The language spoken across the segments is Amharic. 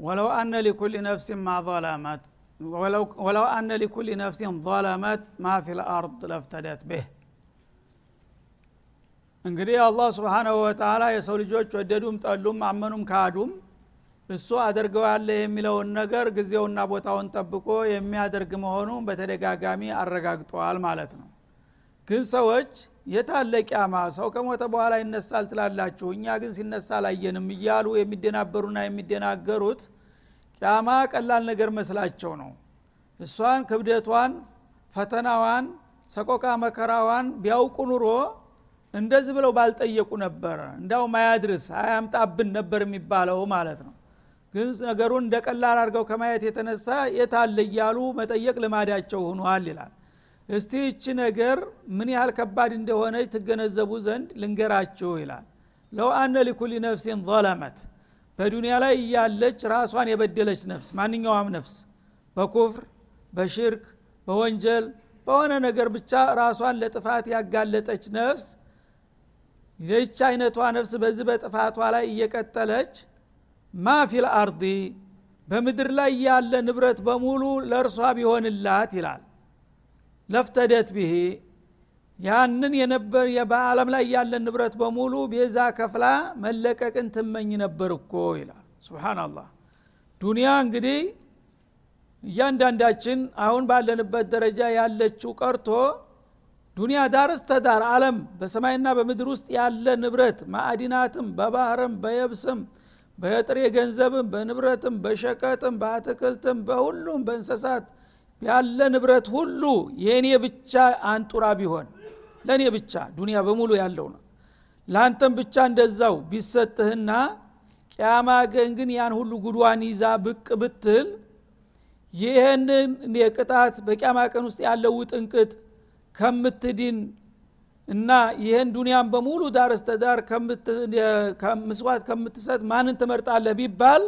ወለው አነ ሊኩል ነፍሲን ማ ظለመት ወለው አነ ሊኩል ነፍሲን ظለመት ማ ፊ ልአርድ ለፍተደት ብህ እንግዲህ አላህ ስብሓናሁ ወተላ የሰው ልጆች ወደዱም ጠሉም አመኑም ካዱም እሱ አደርገዋለ የሚለውን ነገር ጊዜውና ቦታውን ጠብቆ የሚያደርግ መሆኑን በተደጋጋሚ አረጋግጠዋል ማለት ነው ግን ሰዎች የታለ ቂያማ? ሰው ከሞተ በኋላ ይነሳል ትላላችሁ። እኛ ግን ሲነሳ አላየንም እያሉ የሚደናበሩና የሚደናገሩት ቂያማ ቀላል ነገር መስላቸው ነው። እሷን ክብደቷን ፈተናዋን ሰቆቃ መከራዋን ቢያውቁ ኑሮ እንደዚህ ብለው ባልጠየቁ ነበረ እንዳው ማያድርስ አያምጣብን ነበር የሚባለው ማለት ነው። ግን ነገሩን እንደ ቀላል አድርገው ከማየት የተነሳ የታለ እያሉ መጠየቅ ልማዳቸው ሆኗል ይላል እስቲ እቺ ነገር ምን ያህል ከባድ እንደሆነች ትገነዘቡ ዘንድ ልንገራችሁ ይላል። ለው አነ ሊኩል ነፍሲን ظለመት በዱንያ ላይ እያለች ራሷን የበደለች ነፍስ ማንኛውም ነፍስ በኩፍር በሽርክ በወንጀል በሆነ ነገር ብቻ ራሷን ለጥፋት ያጋለጠች ነፍስ ይህች አይነቷ ነፍስ በዚህ በጥፋቷ ላይ እየቀጠለች ማ ፊል አርዲ በምድር ላይ ያለ ንብረት በሙሉ ለእርሷ ቢሆንላት ይላል ለፍተደት ብሄ ያንን የነበር በአለም ላይ ያለ ንብረት በሙሉ ቤዛ ከፍላ መለቀቅን ትመኝ ነበር እኮ ይላል። ስብናላህ ዱንያ እንግዲህ እያንዳንዳችን አሁን ባለንበት ደረጃ ያለችው ቀርቶ ዱንያ ዳር እስተ ዳር አለም በሰማይና በምድር ውስጥ ያለ ንብረት ማዕዲናትም በባህርም በየብስም በጥሬ ገንዘብም በንብረትም በሸቀጥም በአትክልትም በሁሉም በእንስሳት ያለ ንብረት ሁሉ የእኔ ብቻ አንጡራ ቢሆን ለእኔ ብቻ ዱንያ በሙሉ ያለው ነው። ለአንተም ብቻ እንደዛው ቢሰጥህና ቅያማ ገን ግን ያን ሁሉ ጉድዋን ይዛ ብቅ ብትል ይህንን የቅጣት በቅያማ ቀን ውስጥ ያለው ውጥንቅጥ ከምትድን እና ይህን ዱንያን በሙሉ ዳር እስተዳር ምስዋት ከምትሰጥ ማንን ትመርጣለህ ቢባል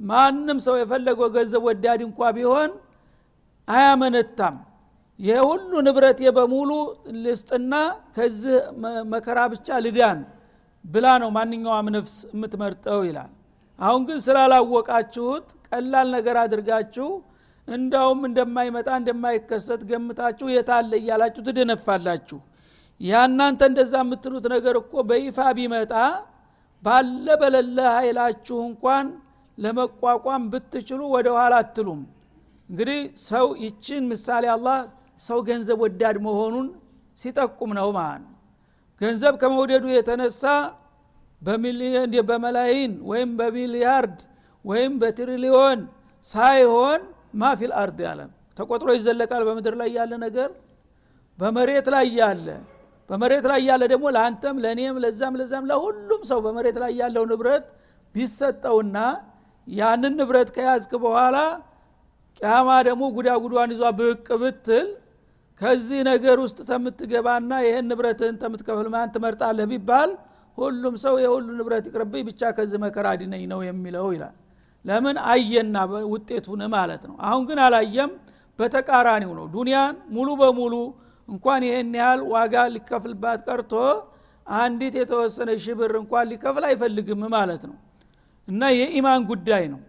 ማንም ሰው የፈለገው ገንዘብ ወዳድ እንኳ ቢሆን አያመነታም። ይሄ ሁሉ ንብረቴ በሙሉ ልስጥና ከዚህ መከራ ብቻ ልዳን ብላ ነው ማንኛውም ነፍስ የምትመርጠው ይላል። አሁን ግን ስላላወቃችሁት ቀላል ነገር አድርጋችሁ እንዳውም እንደማይመጣ እንደማይከሰት ገምታችሁ የታለ እያላችሁ ትደነፋላችሁ። ያናንተ እንደዛ የምትሉት ነገር እኮ በይፋ ቢመጣ ባለ በለለ ኃይላችሁ እንኳን ለመቋቋም ብትችሉ ወደ ኋላ አትሉም እንግዲህ ሰው ይችን ምሳሌ አላህ ሰው ገንዘብ ወዳድ መሆኑን ሲጠቁም ነው ማለት ገንዘብ ከመውደዱ የተነሳ በሚሊዮን በመላይን ወይም በሚሊያርድ ወይም በትሪሊዮን ሳይሆን ማፊል አርድ ያለ ተቆጥሮ ይዘለቃል በምድር ላይ ያለ ነገር በመሬት ላይ ያለ በመሬት ላይ ያለ ደግሞ ለአንተም ለእኔም ለዛም ለዛም ለሁሉም ሰው በመሬት ላይ ያለው ንብረት ቢሰጠውና ያንን ንብረት ከያዝክ በኋላ ቅያማ ደግሞ ጉዳ ጉዷን ይዟ ብቅ ብትል ከዚህ ነገር ውስጥ ተምትገባና ይህን ንብረትህን ተምትከፍል ማን ትመርጣለህ ቢባል ሁሉም ሰው የሁሉ ንብረት ይቅርብኝ ብቻ ከዚህ መከራ አድነኝ ነው የሚለው ይላል። ለምን አየና ውጤቱን ማለት ነው። አሁን ግን አላየም በተቃራኒው ነው። ዱንያን ሙሉ በሙሉ እንኳን ይሄን ያህል ዋጋ ሊከፍልባት ቀርቶ አንዲት የተወሰነ ሽብር እንኳን ሊከፍል አይፈልግም ማለት ነው። እና የኢማን ጉዳይ ነው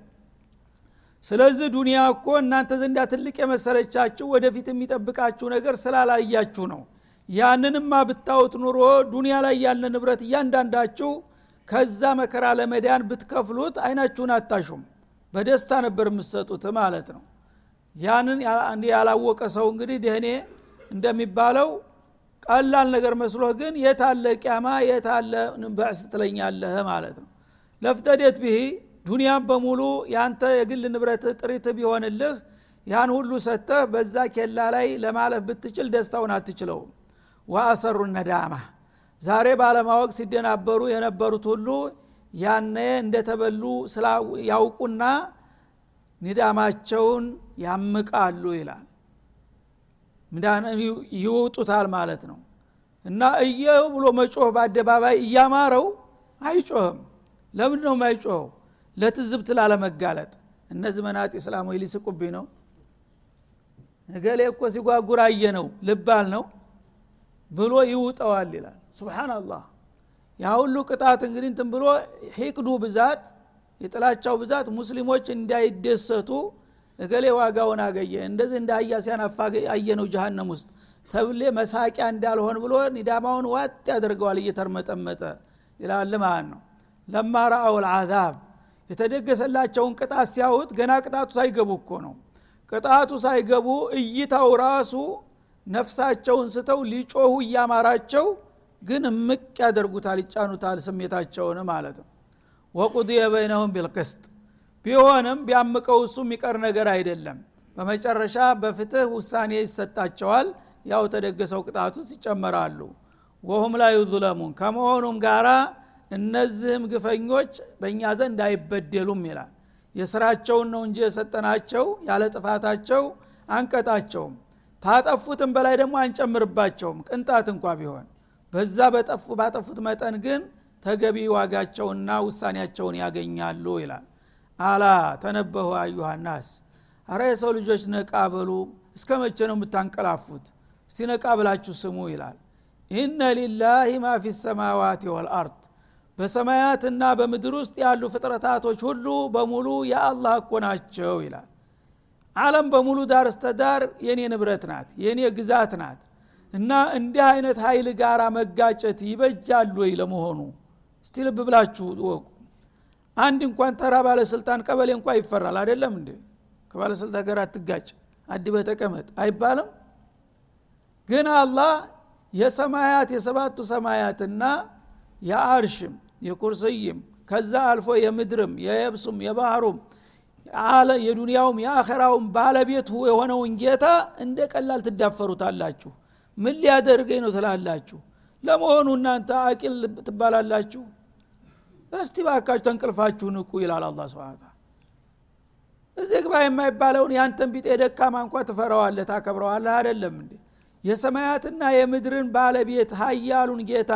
ስለዚህ ዱንያ እኮ እናንተ ዘንዳ ትልቅ የመሰለቻችሁ ወደፊት የሚጠብቃችሁ ነገር ስላላያችሁ ነው። ያንንማ ብታወት ኑሮ ዱንያ ላይ ያለ ንብረት እያንዳንዳችሁ ከዛ መከራ ለመዳን ብትከፍሉት አይናችሁን አታሹም። በደስታ ነበር የምትሰጡት ማለት ነው። ያንን ያላወቀ ሰው እንግዲህ ደህኔ እንደሚባለው ቀላል ነገር መስሎ ግን የታለ ቅያማ የታለ በዕስ ትለኛለህ ማለት ነው። ለፍተዴት ብሂ ዱንያን በሙሉ ያንተ የግል ንብረት ጥሪት ቢሆንልህ ያን ሁሉ ሰጥተህ በዛ ኬላ ላይ ለማለፍ ብትችል ደስታውን አትችለውም። ወአሰሩ ነዳማ። ዛሬ ባለማወቅ ሲደናበሩ የነበሩት ሁሉ ያነ እንደተበሉ ያውቁና ንዳማቸውን ያምቃሉ ይላል። ይውጡታል ማለት ነው። እና እየው ብሎ መጮህ በአደባባይ እያማረው አይጮህም። ለምንድ ነው የማይጮኸው ለትዝብት ላለመጋለጥ። እነዚህ መናጢ እስላሞች ሊስቁብኝ ነው። እገሌ እኮ ሲጓጉር አየ ነው ልባል ነው ብሎ ይውጠዋል ይላል። ሱብሓናላህ ያ ሁሉ ቅጣት እንግዲህ እንትን ብሎ ሂቅዱ ብዛት የጥላቻው ብዛት ሙስሊሞች እንዳይደሰቱ እገሌ ዋጋውን አገኘ እንደዚህ እንደ ሲያናፋ አየ ነው ጀሃነም ውስጥ ተብሌ መሳቂያ እንዳልሆን ብሎ ኒዳማውን ዋጥ ያደርገዋል እየተርመጠመጠ ይላል ማለት ነው። ለማ ረአው ልአዛብ የተደገሰላቸውን ቅጣት ሲያዩት ገና ቅጣቱ ሳይገቡ እኮ ነው። ቅጣቱ ሳይገቡ እይታው ራሱ ነፍሳቸውን ስተው ሊጮሁ እያማራቸው ግን ምቅ ያደርጉታል ይጫኑታል ስሜታቸውን ማለት ነው። ወቁድየ በይነሁም ቢልቅስጥ። ቢሆንም ቢያምቀው እሱ የሚቀር ነገር አይደለም። በመጨረሻ በፍትህ ውሳኔ ይሰጣቸዋል። ያው ተደገሰው ውስጥ ይጨመራሉ ወሁም ላይ ዩظለሙን ከመሆኑም ጋራ እነዚህም ግፈኞች በእኛ ዘንድ አይበደሉም ይላል። የስራቸውን ነው እንጂ የሰጠናቸው ያለ ጥፋታቸው አንቀጣቸውም። ታጠፉትም በላይ ደግሞ አንጨምርባቸውም ቅንጣት እንኳ ቢሆን። በዛ በጠፉ ባጠፉት መጠን ግን ተገቢ ዋጋቸውና ውሳኔያቸውን ያገኛሉ ይላል። አላ ተነበሁ አዩሃናስ አረ የሰው ልጆች ነቃ በሉ እስከ መቼ ነው የምታንቀላፉት? እስቲ ነቃ ብላችሁ ስሙ ይላል። ኢነ ሊላህ ማ ፊ ሰማዋት ወልአርድ በሰማያትና በምድር ውስጥ ያሉ ፍጥረታቶች ሁሉ በሙሉ የአላህ እኮ ናቸው ይላል። አለም በሙሉ ዳር እስተዳር የኔ ንብረት ናት የኔ ግዛት ናት እና እንዲህ አይነት ኃይል ጋር መጋጨት ይበጃሉ ወይ ለመሆኑ? እስቲ ልብ ብላችሁ ወቁ አንድ እንኳን ተራ ባለስልጣን ቀበሌ እንኳ ይፈራል አይደለም እንዴ? ከባለስልጣን ጋር አትጋጭ አድበህ ተቀመጥ አይባልም? ግን አላህ የሰማያት የሰባቱ ሰማያትና የአርሽም የኩርስይም ከዛ አልፎ የምድርም የየብሱም የባህሩም የዱንያውም የአኸራውም ባለቤት የሆነውን ጌታ እንደ ቀላል ትዳፈሩታላችሁ። ምን ሊያደርገኝ ነው ትላላችሁ? ለመሆኑ እናንተ አቂል ትባላላችሁ? እስቲ ባካችሁ ተንቅልፋችሁ ንቁ ይላል አላ ስብን እዚህ ግባ የማይባለውን ያንተን ቢጤ ደካማ እንኳ ትፈራዋለህ ታከብረዋለህ አይደለም እንዴ? የሰማያትና የምድርን ባለቤት ሀያሉን ጌታ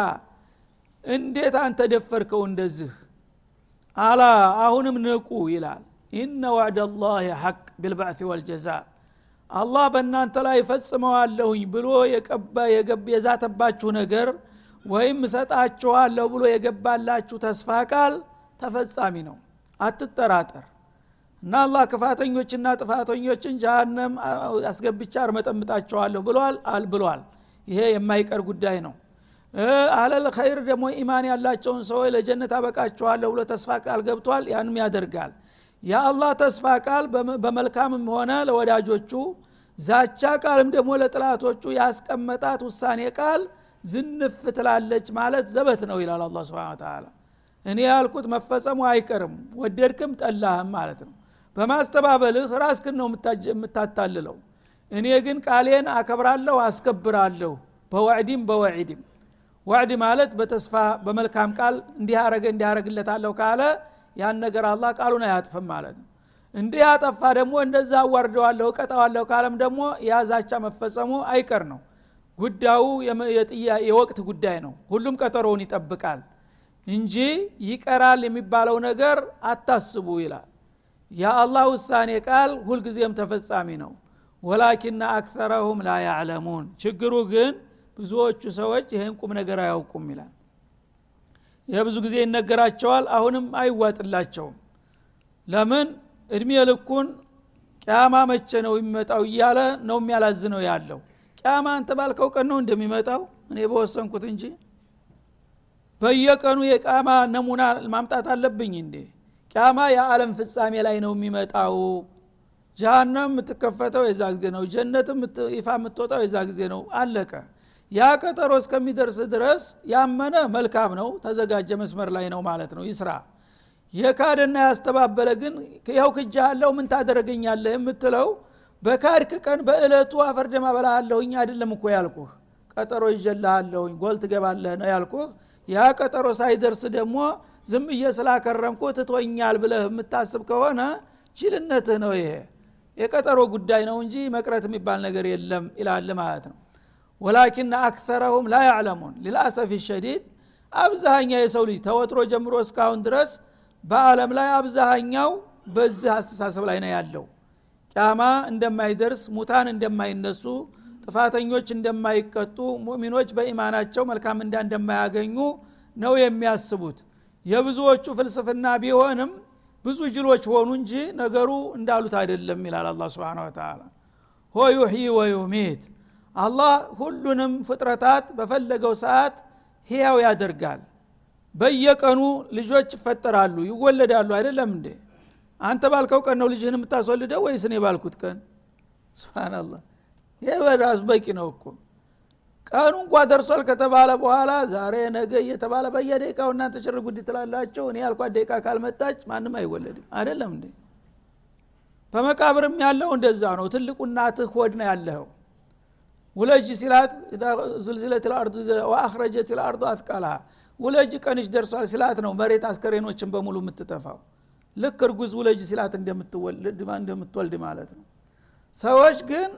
እንዴት አንተ ደፈርከው እንደዚህ? አላ አሁንም ንቁ ይላል። ኢነ ዋዕድ ላህ ሐቅ ቢልባዕት ወልጀዛ። አላህ በእናንተ ላይ ፈጽመዋለሁኝ ብሎ የዛተባችሁ ነገር ወይም እሰጣችኋለሁ ብሎ የገባላችሁ ተስፋ ቃል ተፈጻሚ ነው። አትጠራጠር። እና አላህ ክፋተኞችና ጥፋተኞችን ጃሃንም አስገብቻ አርመጠምጣቸዋለሁ ብሏል አል ብሏል። ይሄ የማይቀር ጉዳይ ነው አለል ኸይር ደግሞ ኢማን ያላቸውን ሰዎች ለጀነት አበቃቸዋለሁ ብሎ ተስፋ ቃል ገብቷል። ያንም ያደርጋል። የአላህ ተስፋ ቃል በመልካምም ሆነ ለወዳጆቹ ዛቻ ቃልም ደግሞ ለጥላቶቹ ያስቀመጣት ውሳኔ ቃል ዝንፍ ትላለች ማለት ዘበት ነው ይላል አላ ስብን ተላ እኔ ያልኩት መፈጸሙ አይቀርም ወደድክም ጠላህም ማለት ነው። በማስተባበልህ ራስክን ነው የምታታልለው። እኔ ግን ቃሌን አከብራለሁ አስከብራለሁ በዋዕዲም በወዒድም ዋዕድ ማለት በተስፋ በመልካም ቃል እንዲህ አረግለታለሁ ካለ ያን ነገር አላህ ቃሉን አያጥፍም ማለት ነው። እንዲህ ያጠፋ ደግሞ እንደዛ አዋርደዋለሁ እቀጣዋለሁ ካለም ደግሞ ያዛቻ መፈጸሙ አይቀር ነው። ጉዳዩ የወቅት ጉዳይ ነው። ሁሉም ቀጠሮውን ይጠብቃል እንጂ ይቀራል የሚባለው ነገር አታስቡ ይላል። የአላህ ውሳኔ ቃል ሁልጊዜም ተፈጻሚ ነው። ወላኪና አክተረሁም ላ ያዕለሙን። ችግሩ ግን ብዙዎቹ ሰዎች ይህን ቁም ነገር አያውቁም ይላል። ይህ ብዙ ጊዜ ይነገራቸዋል አሁንም አይዋጥላቸውም። ለምን? እድሜ ልኩን ቅያማ መቼ ነው የሚመጣው እያለ ነው የሚያላዝነው ያለው። ቅያማ አንተ ባልከው ቀን ነው እንደሚመጣው? እኔ በወሰንኩት እንጂ። በየቀኑ የቃማ ነሙና ማምጣት አለብኝ እንዴ? ቅያማ የዓለም ፍጻሜ ላይ ነው የሚመጣው። ጃሃንም የምትከፈተው የዛ ጊዜ ነው። ጀነትም ይፋ የምትወጣው የዛ ጊዜ ነው። አለቀ ያ ቀጠሮ እስከሚደርስ ድረስ ያመነ መልካም ነው ተዘጋጀ መስመር ላይ ነው ማለት ነው። ይስራ። የካደና ያስተባበለ ግን ያው ክጃ አለው ምን ታደረገኛለህ የምትለው በካድክ ቀን በእለቱ አፈርደማ በላሃለሁኝ አይደለም እኮ ያልኩህ ቀጠሮ ይጀልሃለሁኝ ጎል ትገባለህ ነው ያልኩህ። ያ ቀጠሮ ሳይደርስ ደግሞ ዝም ስላከረምኩ ትቶኛል ብለህ የምታስብ ከሆነ ጅልነትህ ነው ይሄ። የቀጠሮ ጉዳይ ነው እንጂ መቅረት የሚባል ነገር የለም ይላል ማለት ነው ወላኪን አክተረሁም ላ ያዕለሙን። ሊልአሰፍ ሸዲድ አብዛኛ የሰው ልጅ ተወጥሮ ጀምሮ እስካሁን ድረስ በአለም ላይ አብዛኛው በዚህ አስተሳሰብ ላይ ነው ያለው። ጫማ እንደማይደርስ ሙታን እንደማይነሱ ጥፋተኞች እንደማይቀጡ ሙእሚኖች በኢማናቸው መልካም እንዳ እንደማያገኙ ነው የሚያስቡት። የብዙዎቹ ፍልስፍና ቢሆንም ብዙ ጅሎች ሆኑ እንጂ ነገሩ እንዳሉት አይደለም ይላል አላ ስብን ተላ ሆ ዩሕይ ወዩሚት አላህ ሁሉንም ፍጥረታት በፈለገው ሰዓት ህያው ያደርጋል። በየቀኑ ልጆች ይፈጠራሉ ይወለዳሉ። አይደለም እንዴ? አንተ ባልከው ቀን ነው ልጅህን የምታስወልደው ወይስ እኔ ባልኩት ቀን? ስብናላህ ይህ በራሱ በቂ ነው እኮ። ቀኑ እንኳ ደርሷል ከተባለ በኋላ ዛሬ ነገ እየተባለ በየደቂቃው እናንተ ችር ጉድ ትላላቸው እኔ ያልኳት ደቂቃ ካልመጣች ማንም አይወለድም። አይደለም እንዴ? በመቃብርም ያለው እንደዛ ነው። ትልቁ እናትህ ሆድ ነው ያለኸው ውለጅ ሲላት ዙልዝለት ልአርዱ ወአክረጀት ልአርዱ አትቃልሃ ውለጅ ቀንሽ ደርሷል ሲላት ነው መሬት አስከሬኖችን በሙሉ የምትጠፋው። ልክ እርጉዝ ውለጅ ሲላት እንደምትወልድ ማለት ነው። ሰዎች ግን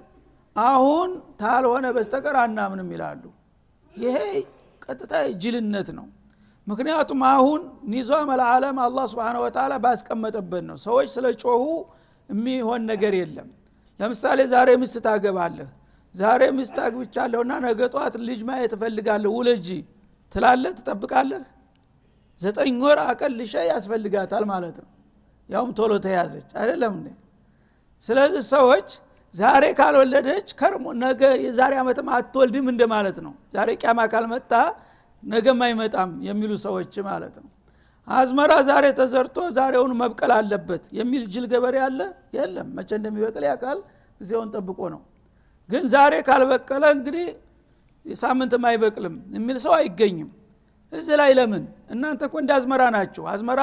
አሁን ታልሆነ በስተቀር አናምንም ይላሉ። ይሄ ቀጥታ ጅልነት ነው። ምክንያቱም አሁን ኒዟም አልዓለም አላህ ስብን ወተላ ባስቀመጠበት ነው። ሰዎች ስለ ጮሁ የሚሆን ነገር የለም። ለምሳሌ ዛሬ ምስት ታገባለህ ዛሬ ምስት አግብቻለሁና ነገ ጠዋት ልጅ ማየት እፈልጋለሁ ውለጂ። ትላለህ? ትጠብቃለህ? ዘጠኝ ወር አቀልሻ ያስፈልጋታል ማለት ነው። ያውም ቶሎ ተያዘች። አይደለም ስለዚህ ሰዎች ዛሬ ካልወለደች ከርሞ ነገ የዛሬ ዓመትም አትወልድም እንደማለት ነው። ዛሬ ቂያማ ካልመጣ ነገም አይመጣም የሚሉ ሰዎች ማለት ነው። አዝመራ ዛሬ ተዘርቶ ዛሬውን መብቀል አለበት የሚል ጅል ገበሬ አለ? የለም። መቼ እንደሚበቅል ያውቃል? ጊዜውን ጠብቆ ነው ግን ዛሬ ካልበቀለ እንግዲህ ሳምንትም አይበቅልም የሚል ሰው አይገኝም። እዚህ ላይ ለምን? እናንተ እኮ እንደ አዝመራ ናችሁ። አዝመራ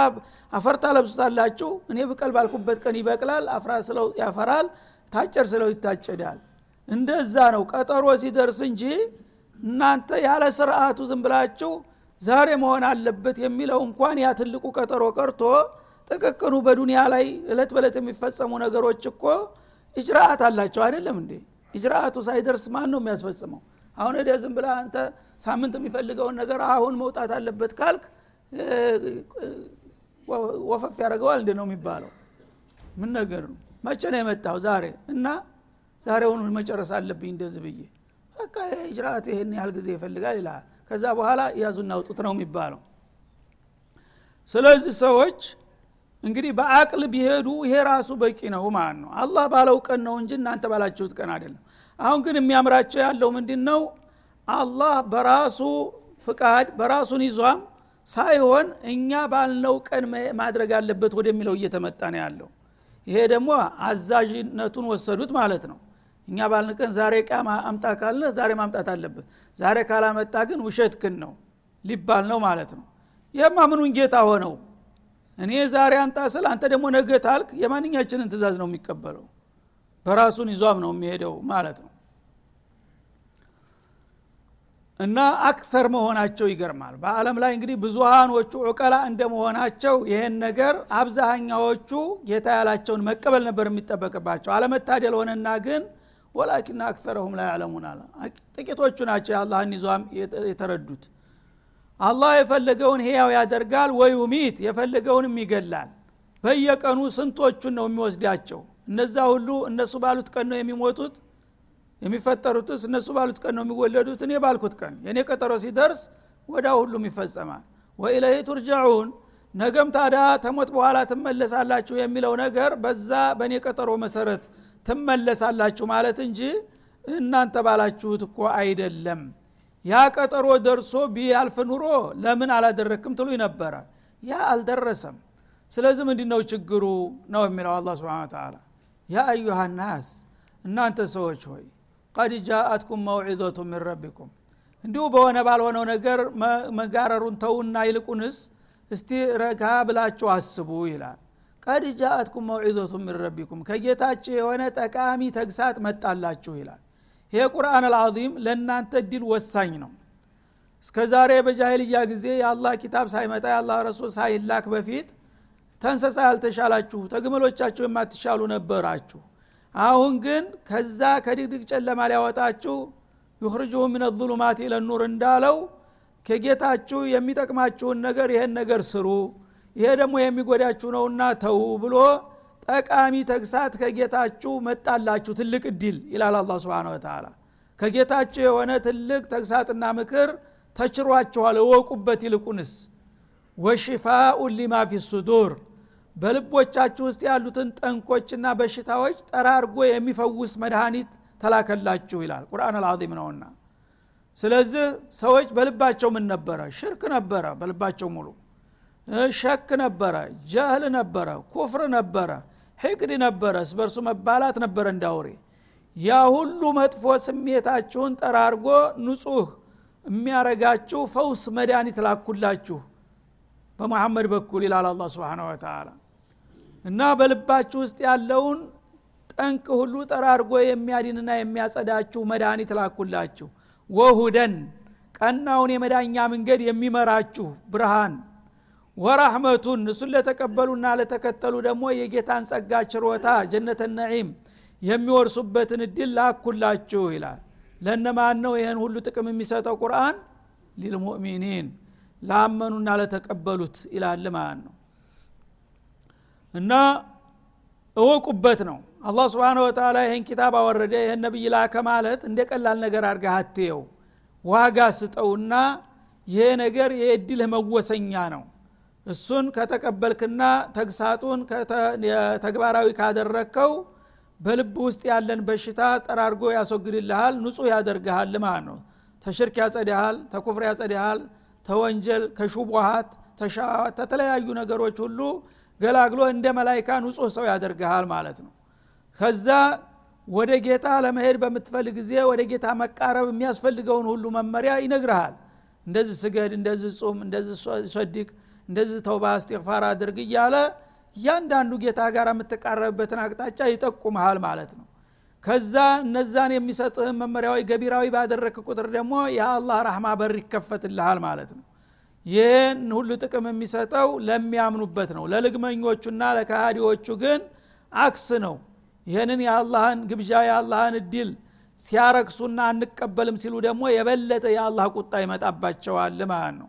አፈር ታለብሱታላችሁ እኔ ብቀል ባልኩበት ቀን ይበቅላል አፍራ ስለው ያፈራል ታጨር ስለው ይታጨዳል። እንደዛ ነው ቀጠሮ ሲደርስ እንጂ እናንተ ያለ ስርአቱ ዝም ብላችሁ ዛሬ መሆን አለበት የሚለው እንኳን ያ ትልቁ ቀጠሮ ቀርቶ ጥቅቅኑ በዱንያ ላይ እለት በለት የሚፈጸሙ ነገሮች እኮ እጅራአት አላቸው አይደለም እንዴ እጅራአቱ ሳይደርስ ማን ነው የሚያስፈጽመው? አሁን ወደ ዝም ብላ አንተ ሳምንት የሚፈልገውን ነገር አሁን መውጣት አለበት ካልክ ወፈፍ ያደርገዋል እንደ ነው የሚባለው? ምን ነገር ነው? መቼ ነው የመጣው? ዛሬ እና ዛሬውን መጨረስ አለብኝ እንደዚህ ብዬ? በቃ እጅራት ይህን ያህል ጊዜ ይፈልጋል ይልሃል ከዛ በኋላ ያዙና ውጡት ነው የሚባለው። ስለዚህ ሰዎች እንግዲህ በአቅል ቢሄዱ ይሄ ራሱ በቂ ነው ማለት ነው። አላህ ባለው ቀን ነው እንጂ እናንተ ባላችሁት ቀን አይደለም። አሁን ግን የሚያምራቸው ያለው ምንድን ነው አላህ በራሱ ፍቃድ በራሱን ይዟም ሳይሆን እኛ ባልነው ቀን ማድረግ አለበት ወደሚለው እየተመጣ ነው ያለው። ይሄ ደግሞ አዛዥነቱን ወሰዱት ማለት ነው። እኛ ባልን ቀን ዛሬ ቃ አምጣ ካልነ ዛሬ ማምጣት አለብህ ዛሬ ካላመጣ ግን ውሸት ክን ነው ሊባል ነው ማለት ነው። ይህማ ምኑን ጌታ ሆነው እኔ ዛሬ አምጣ ስል አንተ ደግሞ ነገ ታልክ የማንኛችንን ትእዛዝ ነው የሚቀበለው? በራሱን ይዟም ነው የሚሄደው ማለት ነው። እና አክተር መሆናቸው ይገርማል። በአለም ላይ እንግዲህ ብዙሃኖቹ ዑቀላ እንደመሆናቸው ይህን ነገር አብዛሃኛዎቹ ጌታ ያላቸውን መቀበል ነበር የሚጠበቅባቸው። አለመታደል ሆነና ግን ወላኪና አክተረሁም ላይ ያዕለሙን አለ ጥቂቶቹ ናቸው የአላህን ይዟም የተረዱት አላህ የፈለገውን ህያው ያደርጋል ወዩሚት የፈለገውንም ይገላል። በየቀኑ ስንቶቹን ነው የሚወስዳቸው? እነዛ ሁሉ እነሱ ባሉት ቀን ነው የሚሞቱት? የሚፈጠሩትስ እነሱ ባሉት ቀን ነው የሚወለዱት? እኔ ባልኩት ቀን። የእኔ ቀጠሮ ሲደርስ ወዳ ሁሉም ይፈጸማል። ወኢለህ ቱርጃዑን ነገም ታዲያ ተሞት በኋላ ትመለሳላችሁ የሚለው ነገር በዛ በእኔ ቀጠሮ መሰረት ትመለሳላችሁ ማለት እንጂ እናንተ ባላችሁት እኮ አይደለም ያ ቀጠሮ ደርሶ ቢያልፍ ኑሮ ለምን አላደረክም ትሉ ነበረ? ያ አልደረሰም። ስለዚህ ምንድ ነው ችግሩ ነው የሚለው አላ ስብን ተላ ያ አዩሃ ናስ እናንተ ሰዎች ሆይ ቀድ ጃአትኩም መውዒዘቱ ምን ረቢኩም። እንዲሁ በሆነ ባልሆነው ነገር መጋረሩን ተውና ይልቁንስ እስቲ ረጋ ብላችሁ አስቡ ይላል። ቀድ ጃአትኩም መውዒዘቱ ምን ረቢኩም ከጌታችሁ የሆነ ጠቃሚ ተግሳት መጣላችሁ ይላል ይሄ ቁርአን አልዓዚም ለእናንተ እድል ወሳኝ ነው። እስከ ዛሬ በጃሂልያ ጊዜ የአላህ ኪታብ ሳይመጣ የአላህ ረሱል ሳይላክ በፊት ተንሰሳ ያልተሻላችሁ ተግመሎቻችሁ የማትሻሉ ነበራችሁ። አሁን ግን ከዛ ከድቅድቅ ጨለማ ሊያወጣችሁ ዩኽርጅሁ ምን ظሉማት ኢለኑር እንዳለው ከጌታችሁ የሚጠቅማችሁን ነገር ይሄን ነገር ስሩ ይሄ ደግሞ የሚጎዳችሁ ነውና ተዉ ብሎ ጠቃሚ ተግሳት ከጌታችሁ መጣላችሁ። ትልቅ እድል ይላል አላ ስብን ወተላ ከጌታችሁ የሆነ ትልቅ ተግሳጥና ምክር ተችሯችኋል። እወቁበት ይልቁንስ። ወሽፋኡን ሊማ ፊ ሱዱር። በልቦቻችሁ ውስጥ ያሉትን ጠንኮችና በሽታዎች ጠራርጎ የሚፈውስ መድኃኒት ተላከላችሁ ይላል። ቁርአን አልዓዚም ነውና። ስለዚህ ሰዎች በልባቸው ምን ነበረ? ሽርክ ነበረ በልባቸው ሙሉ። ሸክ ነበረ ጀህል ነበረ ኩፍር ነበረ ሕቅድ ነበረ እስበርሱ መባላት ነበረ እንዳውሬ ያ ሁሉ መጥፎ ስሜታችሁን ጠራርጎ ንጹህ የሚያረጋችሁ ፈውስ መድኃኒት ላኩላችሁ በመሐመድ በኩል ይላል አላ ስብን ወተላ እና በልባችሁ ውስጥ ያለውን ጠንቅ ሁሉ ጠራርጎ የሚያድንና የሚያጸዳችሁ መድኃኒት ላኩላችሁ። ወሁደን ቀናውን የመዳኛ መንገድ የሚመራችሁ ብርሃን ወራህመቱን እሱን ለተቀበሉና ለተከተሉ ደግሞ የጌታን ጸጋ ችሮታ ጀነተ ነዒም የሚወርሱበትን እድል ላኩላችሁ ይላል። ለነማን ነው ይህን ሁሉ ጥቅም የሚሰጠው ቁርአን? ሊልሙእሚኒን ላመኑና ለተቀበሉት ይላል ማለት ነው። እና እወቁበት ነው። አላህ ስብን ወተላ ይህን ኪታብ አወረደ። ይህን ነቢይ ላከ ማለት እንደ ቀላል ነገር አድርገህ አትየው። ዋጋ ስጠውና ይሄ ነገር የእድልህ መወሰኛ ነው እሱን ከተቀበልክና ተግሳጡን ተግባራዊ ካደረግከው በልብ ውስጥ ያለን በሽታ ጠራርጎ ያስወግድልሃል ንጹህ ያደርግሃል ማለት ነው። ተሽርክ ያጸድሃል ተኩፍር ያጸድሃል ተወንጀል ከሹቡሃት ተሻዋት ተተለያዩ ነገሮች ሁሉ ገላግሎ እንደ መላይካ ንጹህ ሰው ያደርግሃል ማለት ነው። ከዛ ወደ ጌታ ለመሄድ በምትፈልግ ጊዜ ወደ ጌታ መቃረብ የሚያስፈልገውን ሁሉ መመሪያ ይነግርሃል። እንደዚህ ስገድ እንደዚህ ጹም እንደዚህ ሶዲቅ እንደዚህ ተውባ እስትግፋር አድርግ እያለ እያንዳንዱ ጌታ ጋር የምትቃረብበትን አቅጣጫ ይጠቁመሃል ማለት ነው። ከዛ እነዛን የሚሰጥህን መመሪያዊ ገቢራዊ ባደረክ ቁጥር ደግሞ የአላህ ረህማ በር ይከፈትልሃል ማለት ነው። ይህን ሁሉ ጥቅም የሚሰጠው ለሚያምኑበት ነው። ለልግመኞቹና ለካሃዲዎቹ ግን አክስ ነው። ይህንን የአላህን ግብዣ የአላህን እድል ሲያረክሱና አንቀበልም ሲሉ ደግሞ የበለጠ የአላህ ቁጣ ይመጣባቸዋል ማለት ነው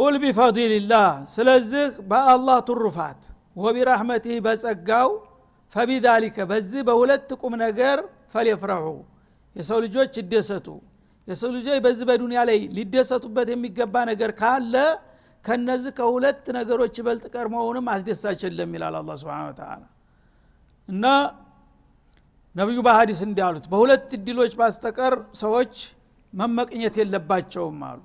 ቁል ቢፈضልላህ ስለዚህ በአላህ ትሩፋት ወቢራህመቲህ በጸጋው ፈቢዛሊከ በዚህ በሁለት ቁም ነገር ፈሊፍረሑ የሰው ልጆች ይደሰቱ። የሰው ልጆች በዚህ በዱንያ ላይ ሊደሰቱበት የሚገባ ነገር ካለ ከነዚህ ከሁለት ነገሮች ይበልጥ ቀድሞውንም አስደሳች የለም ይላል አላ ስብን ተላ እና ነቢዩ በሀዲስ እንዳሉት በሁለት እድሎች ባስተቀር ሰዎች መመቅኘት የለባቸውም አሉ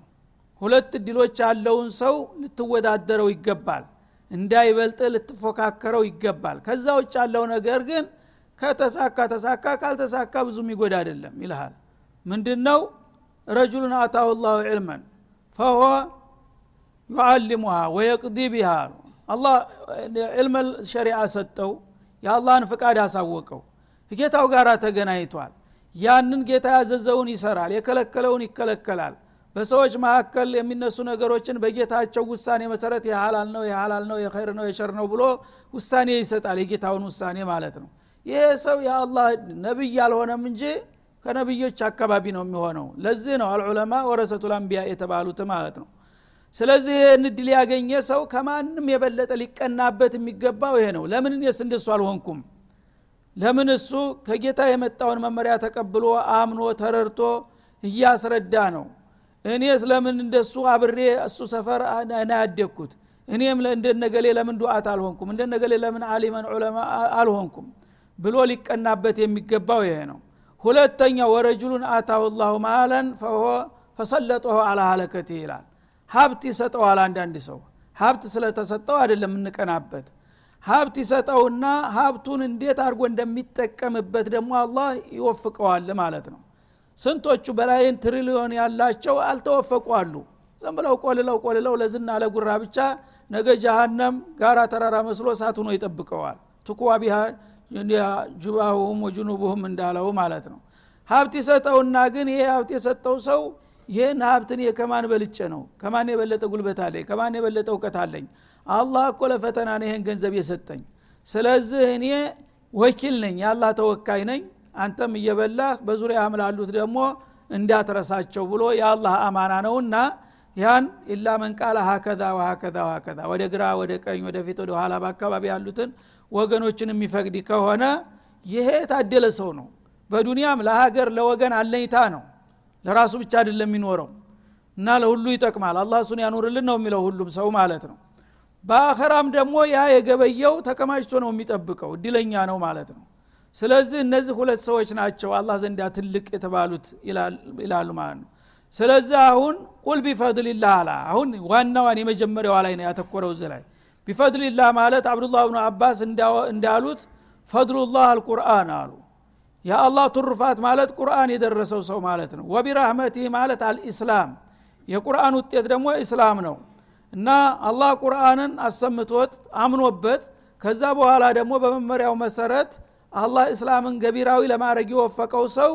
ሁለት እድሎች ያለውን ሰው ልትወዳደረው ይገባል። እንዳይበልጥ ልትፎካከረው ይገባል። ከዛ ውጭ ያለው ነገር ግን ከተሳካ ተሳካ ካልተሳካ ብዙ የሚጎዳ አይደለም ይልሃል። ምንድን ነው ረጁሉን አታሁ ላሁ ዕልመን ፈሆ ዩዓሊሙሃ ወየቅዲ ቢሃ አላህ ዕልመ ሸሪዓ ሰጠው የአላህን ፍቃድ አሳወቀው ጌታው ጋር ተገናኝቷል። ያንን ጌታ ያዘዘውን ይሰራል የከለከለውን ይከለከላል በሰዎች መካከል የሚነሱ ነገሮችን በጌታቸው ውሳኔ መሰረት የሀላል ነው የሀላል ነው የኸይር ነው የሸር ነው ብሎ ውሳኔ ይሰጣል። የጌታውን ውሳኔ ማለት ነው። ይሄ ሰው የአላህ ነቢይ ያልሆነም እንጂ ከነቢዮች አካባቢ ነው የሚሆነው። ለዚህ ነው አልዑለማ ወረሰቱል አንቢያ የተባሉት ማለት ነው። ስለዚህ ይህን ያገኘ ሰው ከማንም የበለጠ ሊቀናበት የሚገባው ይሄ ነው። ለምን እኔስ እንደሱ አልሆንኩም? ለምን እሱ ከጌታ የመጣውን መመሪያ ተቀብሎ አምኖ ተረድቶ እያስረዳ ነው እኔስ ለምን እንደሱ አብሬ እሱ ሰፈር ያደግኩት እኔም እንደነገሌ ለምን ዱዓት አልሆንኩም? እንደነገሌ ለምን አሊመን ዑለማ አልሆንኩም? ብሎ ሊቀናበት የሚገባው ይሄ ነው። ሁለተኛ ወረጁሉን አታሁ ላሁ ማለን ፈሰለጠሁ አላ ሀለከት ይላል። ሀብት ይሰጠዋል አንዳንድ ሰው። ሀብት ስለተሰጠው አይደለም የምንቀናበት። ሀብት ይሰጠውና ሀብቱን እንዴት አድርጎ እንደሚጠቀምበት ደግሞ አላህ ይወፍቀዋል ማለት ነው ስንቶቹ በላይን ትሪሊዮን ያላቸው አልተወፈቁ አሉ ዝም ብለው ቆልለው ቆልለው ለዝና ለጉራ ብቻ ነገ ጃሃንም ጋራ ተራራ መስሎ እሳት ሆኖ ይጠብቀዋል። ትኩዋ ቢሃ ጅባሁም ወጅኑቡሁም እንዳለው ማለት ነው። ሀብት ይሰጠውና ግን ይሄ ሀብት የሰጠው ሰው ይህን ሀብትን ከማን በልጨ ነው? ከማን የበለጠ ጉልበት አለኝ? ከማን የበለጠ እውቀት አለኝ? አላህ እኮ ለፈተና ነው ይህን ገንዘብ የሰጠኝ። ስለዚህ እኔ ወኪል ነኝ የአላህ ተወካይ ነኝ አንተም እየበላህ በዙሪያ ላሉት ደግሞ እንዳትረሳቸው ብሎ የአላህ አማና ነውና ያን ኢላ መንቃለ ሀከዛ ወሀከዛ ወሀከዛ ወደ ግራ ወደ ቀኝ ወደ ፊት ወደ ኋላ በአካባቢ ያሉትን ወገኖችን የሚፈቅድ ከሆነ ይሄ የታደለ ሰው ነው። በዱንያም ለሀገር ለወገን አለኝታ ነው። ለራሱ ብቻ አይደለም የሚኖረው እና ለሁሉ ይጠቅማል። አላህ እሱን ያኑርልን ነው የሚለው ሁሉም ሰው ማለት ነው። በአኸራም ደግሞ ያ የገበየው ተከማችቶ ነው የሚጠብቀው እድለኛ ነው ማለት ነው ስለዚህ እነዚህ ሁለት ሰዎች ናቸው አላህ ዘንዳ ትልቅ የተባሉት ይላሉ ማለት ነው። ስለዚህ አሁን ቁል ቢፈድልላህ አላ አሁን ዋናዋን የመጀመሪያዋ ላይ ነው ያተኮረው እዚህ ላይ። بفضل الله ማለት አብዱላህ ብኑ አባስ እንዳሉት فضل الله القرآن አሉ። የአላህ ቱርፋት ማለት ቁርአን የደረሰው ሰው ማለት ነው። وبرحمته ማለት الإسلام። የቁርአን ውጤት ደግሞ ኢስላም ነው። እና አላህ ቁርአንን አሰምቶት አምኖበት ከዛ በኋላ ደግሞ በመመሪያው መሰረት አላህ እስላምን ገቢራዊ ለማድረግ የወፈቀው ሰው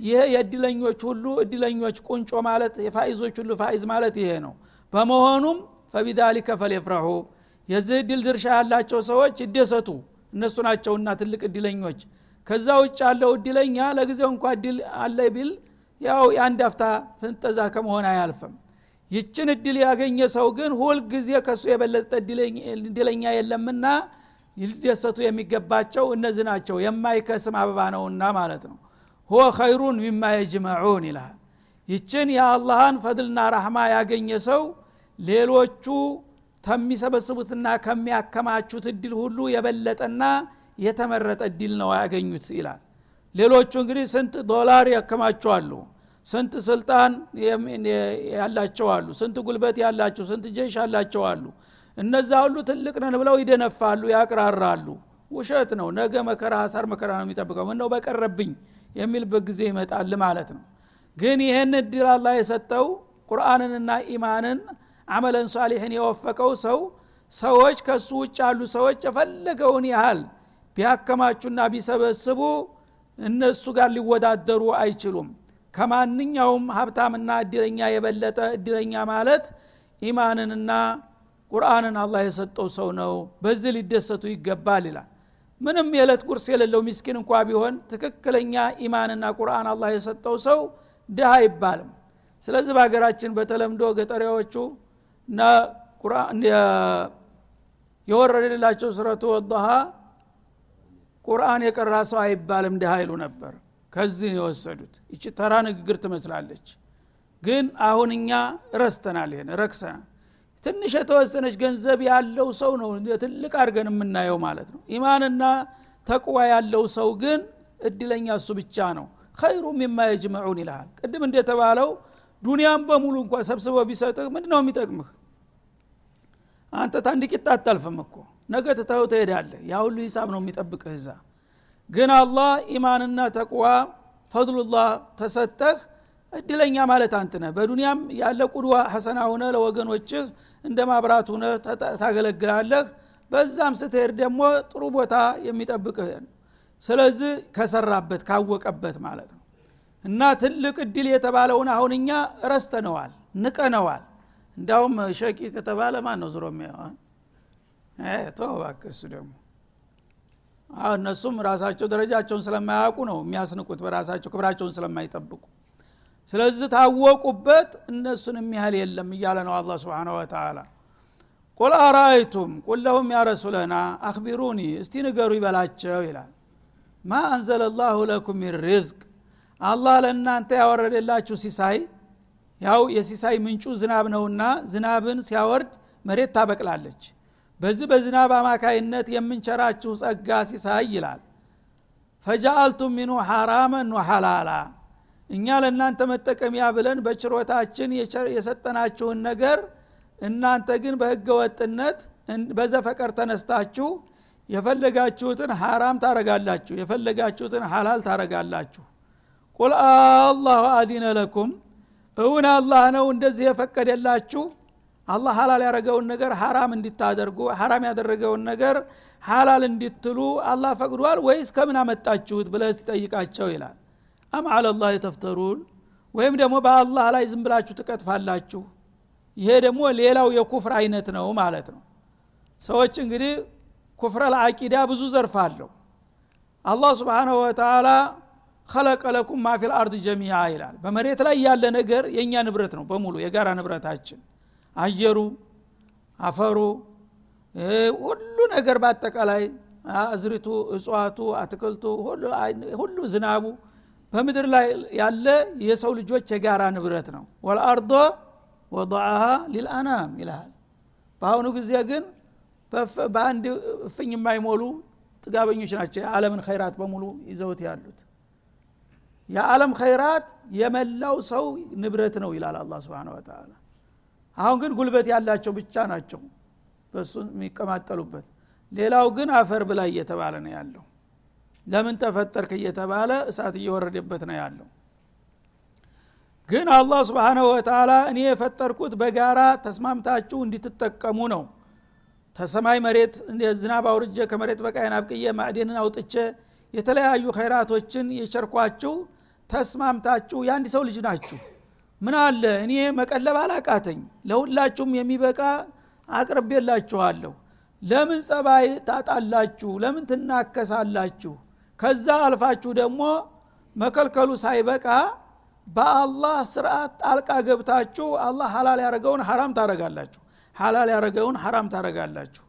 ይሄ የእድለኞች ሁሉ እድለኞች ቁንጮ ማለት የፋይዞች ሁሉ ፋይዝ ማለት ይሄ ነው። በመሆኑም ፈቢዛሊከ ፈሌፍረሑ የዚህ እድል ድርሻ ያላቸው ሰዎች ይደሰቱ። እነሱ ናቸውና ትልቅ እድለኞች። ከዛ ውጭ ያለው እድለኛ ለጊዜው እንኳ እድል አለ ቢል ያው የአንድ አፍታ ፍንጠዛ ከመሆን አያልፍም። ይችን እድል ያገኘ ሰው ግን ሁል ጊዜ ከእሱ የበለጠ እድለኛ የለምና ሊደሰቱ የሚገባቸው እነዚህ ናቸው። የማይከስም አበባ ነውና ማለት ነው። ሁወ ኸይሩን ሚማ የጅመዑን ይልሃል ይችን የአላህን ፈድልና ረህማ ያገኘ ሰው ሌሎቹ ከሚሰበስቡትና ከሚያከማቹት እድል ሁሉ የበለጠና የተመረጠ እድል ነው ያገኙት ይላል። ሌሎቹ እንግዲህ ስንት ዶላር ያከማቸዋሉ ስንት ስልጣን ያላቸው አሉ? ስንት ጉልበት ያላቸው? ስንት ጀሽ አሉ እነዛ ሁሉ ትልቅ ነን ብለው ይደነፋሉ ያቅራራሉ። ውሸት ነው። ነገ መከራ ሀሳር መከራ ነው የሚጠብቀው። ምነው በቀረብኝ የሚልበት ጊዜ ይመጣል ማለት ነው። ግን ይህን እድል አላ የሰጠው ቁርአንንና ኢማንን አመለን ሳሊሕን የወፈቀው ሰው ሰዎች ከሱ ውጭ ያሉ ሰዎች የፈለገውን ያህል ቢያከማቹና ቢሰበስቡ እነሱ ጋር ሊወዳደሩ አይችሉም። ከማንኛውም ሀብታምና እድለኛ የበለጠ እድለኛ ማለት ኢማንንና ቁርአንን አላህ የሰጠው ሰው ነው በዚህ ሊደሰቱ ይገባል ይላል። ምንም የዕለት ጉርስ የሌለው ሚስኪን እንኳ ቢሆን ትክክለኛ ኢማንና ቁርአን አላህ የሰጠው ሰው ድሃ አይባልም። ስለዚህ በሀገራችን በተለምዶ ገጠሪያዎቹ የወረደላቸው ስረቱ ወضሃ ቁርአን የቀራ ሰው አይባልም ድሃ ይሉ ነበር። ከዚህ የወሰዱት። ይቺ ተራ ንግግር ትመስላለች። ግን አሁን እኛ ረስተናል ይሄን ረክሰናል ትንሽ የተወሰነች ገንዘብ ያለው ሰው ነው ትልቅ አድርገን የምናየው ማለት ነው። ኢማንና ተቅዋ ያለው ሰው ግን እድለኛ እሱ ብቻ ነው። ኸይሩ ሚማ የጅመዑን ይልሃል። ቅድም እንደተባለው ዱንያም በሙሉ እንኳ ሰብስበው ቢሰጥህ ምንድ ነው የሚጠቅምህ? አንተ ታንድ ቂጣ አታልፍም እኮ። ነገ ትተው ትሄዳለህ። ያ ሁሉ ሂሳብ ነው የሚጠብቅህ እዛ። ግን አላህ ኢማንና ተቅዋ ፈضሉላህ ተሰጠህ እድለኛ ማለት አንተ ነህ። በዱንያም ያለ ቁድዋ ሐሰና ሆነ ለወገኖችህ እንደ ማብራት ሆነ ታገለግላለህ። በዛም ስትሄድ ደግሞ ጥሩ ቦታ የሚጠብቅህ ስለዚህ ከሰራበት ካወቀበት ማለት ነው። እና ትልቅ እድል የተባለውን አሁን እኛ ረስተነዋል ንቀነዋል። እንዳውም ሸቂት የተባለ ማን ነው ዝሮ እሱ ደግሞ። እነሱም ራሳቸው ደረጃቸውን ስለማያውቁ ነው የሚያስንቁት በራሳቸው ክብራቸውን ስለማይጠብቁ ስለዚህ ታወቁበት እነሱን የሚያህል የለም እያለ ነው አላ ስብን ወተላ ቁል አራአይቱም ቁል ለሁም ያ ረሱለና አክቢሩኒ እስቲ ንገሩ ይበላቸው ይላል። ማ አንዘለ ላሁ ለኩም ሪዝቅ አላህ ለእናንተ ያወረደላችሁ ሲሳይ ያው የሲሳይ ምንጩ ዝናብ ነውና ዝናብን ሲያወርድ መሬት ታበቅላለች። በዚህ በዝናብ አማካይነት የምንቸራችሁ ጸጋ ሲሳይ ይላል። ፈጃአልቱም ሚኑ ሐራመን ወሐላላ እኛ ለእናንተ መጠቀሚያ ብለን በችሮታችን የሰጠናችሁን ነገር እናንተ ግን በህገ ወጥነት በዘፈቀር ተነስታችሁ የፈለጋችሁትን ሐራም ታረጋላችሁ የፈለጋችሁትን ሐላል ታረጋላችሁ። ቁል አላሁ አዚነ ለኩም እውን አላህ ነው እንደዚህ የፈቀደላችሁ። አላህ ሀላል ያደረገውን ነገር ሐራም እንዲታደርጉ ሐራም ያደረገውን ነገር ሐላል እንድትሉ አላህ ፈቅዷል ወይስ ከምን አመጣችሁት ብለህ ትጠይቃቸው ይላል أم على الله تفترون? ወይም ደግሞ በአላህ ላይ ዝም ብላችሁ ትቀጥፋላችሁ? ይሄ ደግሞ ሌላው የኩፍር አይነት ነው ማለት ነው። ሰዎች እንግዲህ كفر العقيدة ብዙ ዘርፍ አለው። አላህ سبحانه وتعالى خلق لكم ما في الأرض جميعا ይላል። በመሬት ላይ ያለ ነገር የእኛ ንብረት ነው በሙሉ የጋራ ንብረታችን። አየሩ አፈሩ ሁሉ ነገር በአጠቃላይ አዝሪቱ እጽዋቱ አትክልቱ ሁሉ ዝናቡ በምድር ላይ ያለ የሰው ልጆች የጋራ ንብረት ነው። ወልአርዶ ወضዓሃ ሊልአናም ይልሃል። በአሁኑ ጊዜ ግን በአንድ እፍኝ የማይሞሉ ጥጋበኞች ናቸው የዓለምን ኸይራት በሙሉ ይዘውት ያሉት። የዓለም ኸይራት የመላው ሰው ንብረት ነው ይላል አላ ስብን ወተላ አሁን ግን ጉልበት ያላቸው ብቻ ናቸው በሱ የሚቀማጠሉበት። ሌላው ግን አፈር ብላይ እየተባለ ነው ያለው። ለምን ተፈጠርክ እየተባለ እሳት እየወረደበት ነው ያለው። ግን አላህ ስብሓናሁ ወተላ እኔ የፈጠርኩት በጋራ ተስማምታችሁ እንዲትጠቀሙ ነው። ተሰማይ መሬት ዝናብ አውርጀ ከመሬት በቃይን አብቅዬ ማዕዴንን አውጥቼ የተለያዩ ኸይራቶችን የቸርኳችሁ ተስማምታችሁ የአንድ ሰው ልጅ ናችሁ። ምን አለ? እኔ መቀለብ አላቃተኝ። ለሁላችሁም የሚበቃ አቅርቤላችኋለሁ። ለምን ጸባይ ታጣላችሁ? ለምን ትናከሳላችሁ ከዛ አልፋችሁ ደግሞ መከልከሉ ሳይበቃ በአላህ ስርዓት ጣልቃ ገብታችሁ አላህ ሀላል ያደረገውን ሀራም ታረጋላችሁ ሀላል ያደረገውን ሀራም ታረጋላችሁ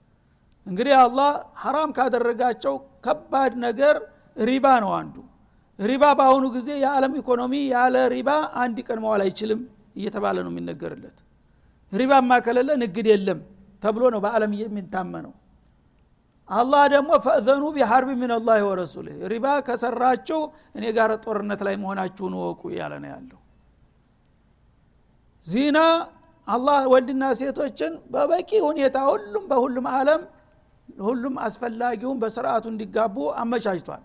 እንግዲህ አላህ ሀራም ካደረጋቸው ከባድ ነገር ሪባ ነው አንዱ። ሪባ በአሁኑ ጊዜ የዓለም ኢኮኖሚ ያለ ሪባ አንድ ቀን መዋል አይችልም እየተባለ ነው የሚነገርለት። ሪባማ ከሌለ ንግድ የለም ተብሎ ነው በአለም የሚታመነው አላህ ደግሞ ፈእዘኑ ቢሐርብ ምን አላህ ወረሱልህ ሪባ ከሰራችሁ እኔ ጋር ጦርነት ላይ መሆናችሁን ወቁ እያለ ነው ያለው። ዚና አላህ ወንድና ሴቶችን በበቂ ሁኔታ ሁሉም በሁሉም አለም ሁሉም አስፈላጊውን በስርዓቱ እንዲጋቡ አመቻችቷል።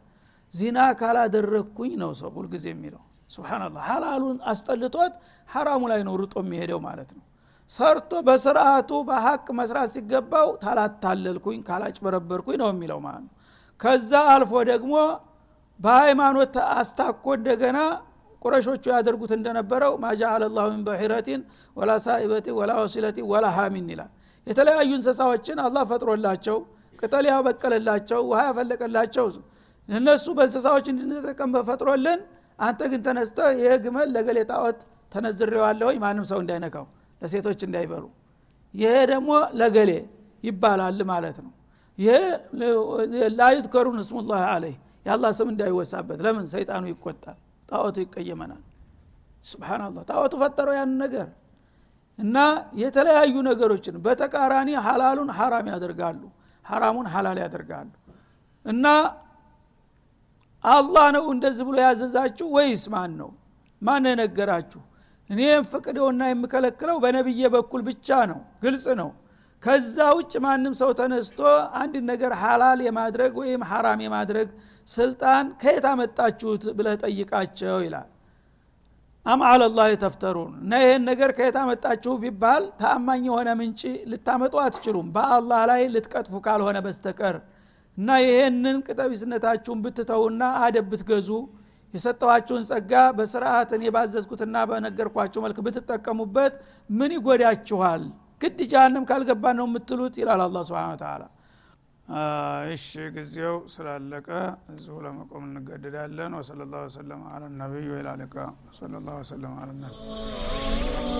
ዚና ካላደረግኩኝ ነው ሰው ሁልጊዜ የሚለው። ስብናላህ ሀላሉን አስጠልቶት ሐራሙ ላይ ነው ርጦ የሚሄደው ማለት ነው ሰርቶ በስርዓቱ በሀቅ መስራት ሲገባው ታላታለልኩኝ ካላጭበረበርኩኝ ነው የሚለው ማለት ነው። ከዛ አልፎ ደግሞ በሃይማኖት አስታኮ እንደገና ቁረሾቹ ያደርጉት እንደነበረው ማጃአለ ላሁ ምን በሒረቲን ወላ ሳኢበቲ ወላ ወሲለቲ ወላ ሀሚን ይላል። የተለያዩ እንስሳዎችን አላህ ፈጥሮላቸው ቅጠል ያበቀለላቸው ውሃ ያፈለቀላቸው እነሱ በእንስሳዎች እንድንጠቀም በፈጥሮልን አንተ ግን ተነስተ ይህ ግመል ለገሌ ጣዖት ተነዝሬዋለሁኝ ማንም ሰው እንዳይነካው ለሴቶች እንዳይበሉ። ይሄ ደግሞ ለገሌ ይባላል ማለት ነው። ይሄ ላዩትከሩን እስሙላህ አለህ የአላህ ስም እንዳይወሳበት። ለምን? ሰይጣኑ ይቆጣል ጣዖቱ ይቀየመናል። ስብናላህ ጣዖቱ ፈጠረው ያን ነገር። እና የተለያዩ ነገሮችን በተቃራኒ ሀላሉን ሀራም ያደርጋሉ ሀራሙን ሀላል ያደርጋሉ። እና አላህ ነው እንደዚህ ብሎ ያዘዛችሁ ወይስ ማን ነው? ማን የነገራችሁ እኔ ፍቅደውና የምከለክለው በነቢዬ በኩል ብቻ ነው ግልጽ ነው። ከዛ ውጭ ማንም ሰው ተነስቶ አንድ ነገር ሀላል የማድረግ ወይም ሐራም የማድረግ ስልጣን ከየት አመጣችሁት ብለህ ጠይቃቸው ይላል። አም አለላህ ተፍተሩን? እና ይህን ነገር ከየት አመጣችሁ ቢባል ተአማኝ የሆነ ምንጭ ልታመጡ አትችሉም። በአላህ ላይ ልትቀጥፉ ካልሆነ በስተቀር። እና ይሄንን ቅጠቢስነታችሁን ብትተውና አደብ ብትገዙ የሰጠኋችሁን ጸጋ በስርዓት እኔ ባዘዝኩትና በነገርኳችሁ መልክ ብትጠቀሙበት ምን ይጎዳችኋል? ግድ ጃሃንም ካልገባ ነው የምትሉት ይላል አላ ስብን ተላ እሺ ጊዜው ስላለቀ እዚሁ ለመቆም እንገደዳለን። ወሰለ ላሁ ወሰለም አለ ነቢይ ወይላልቃ ወሰለ ላሁ ወሰለም አለ ነቢይ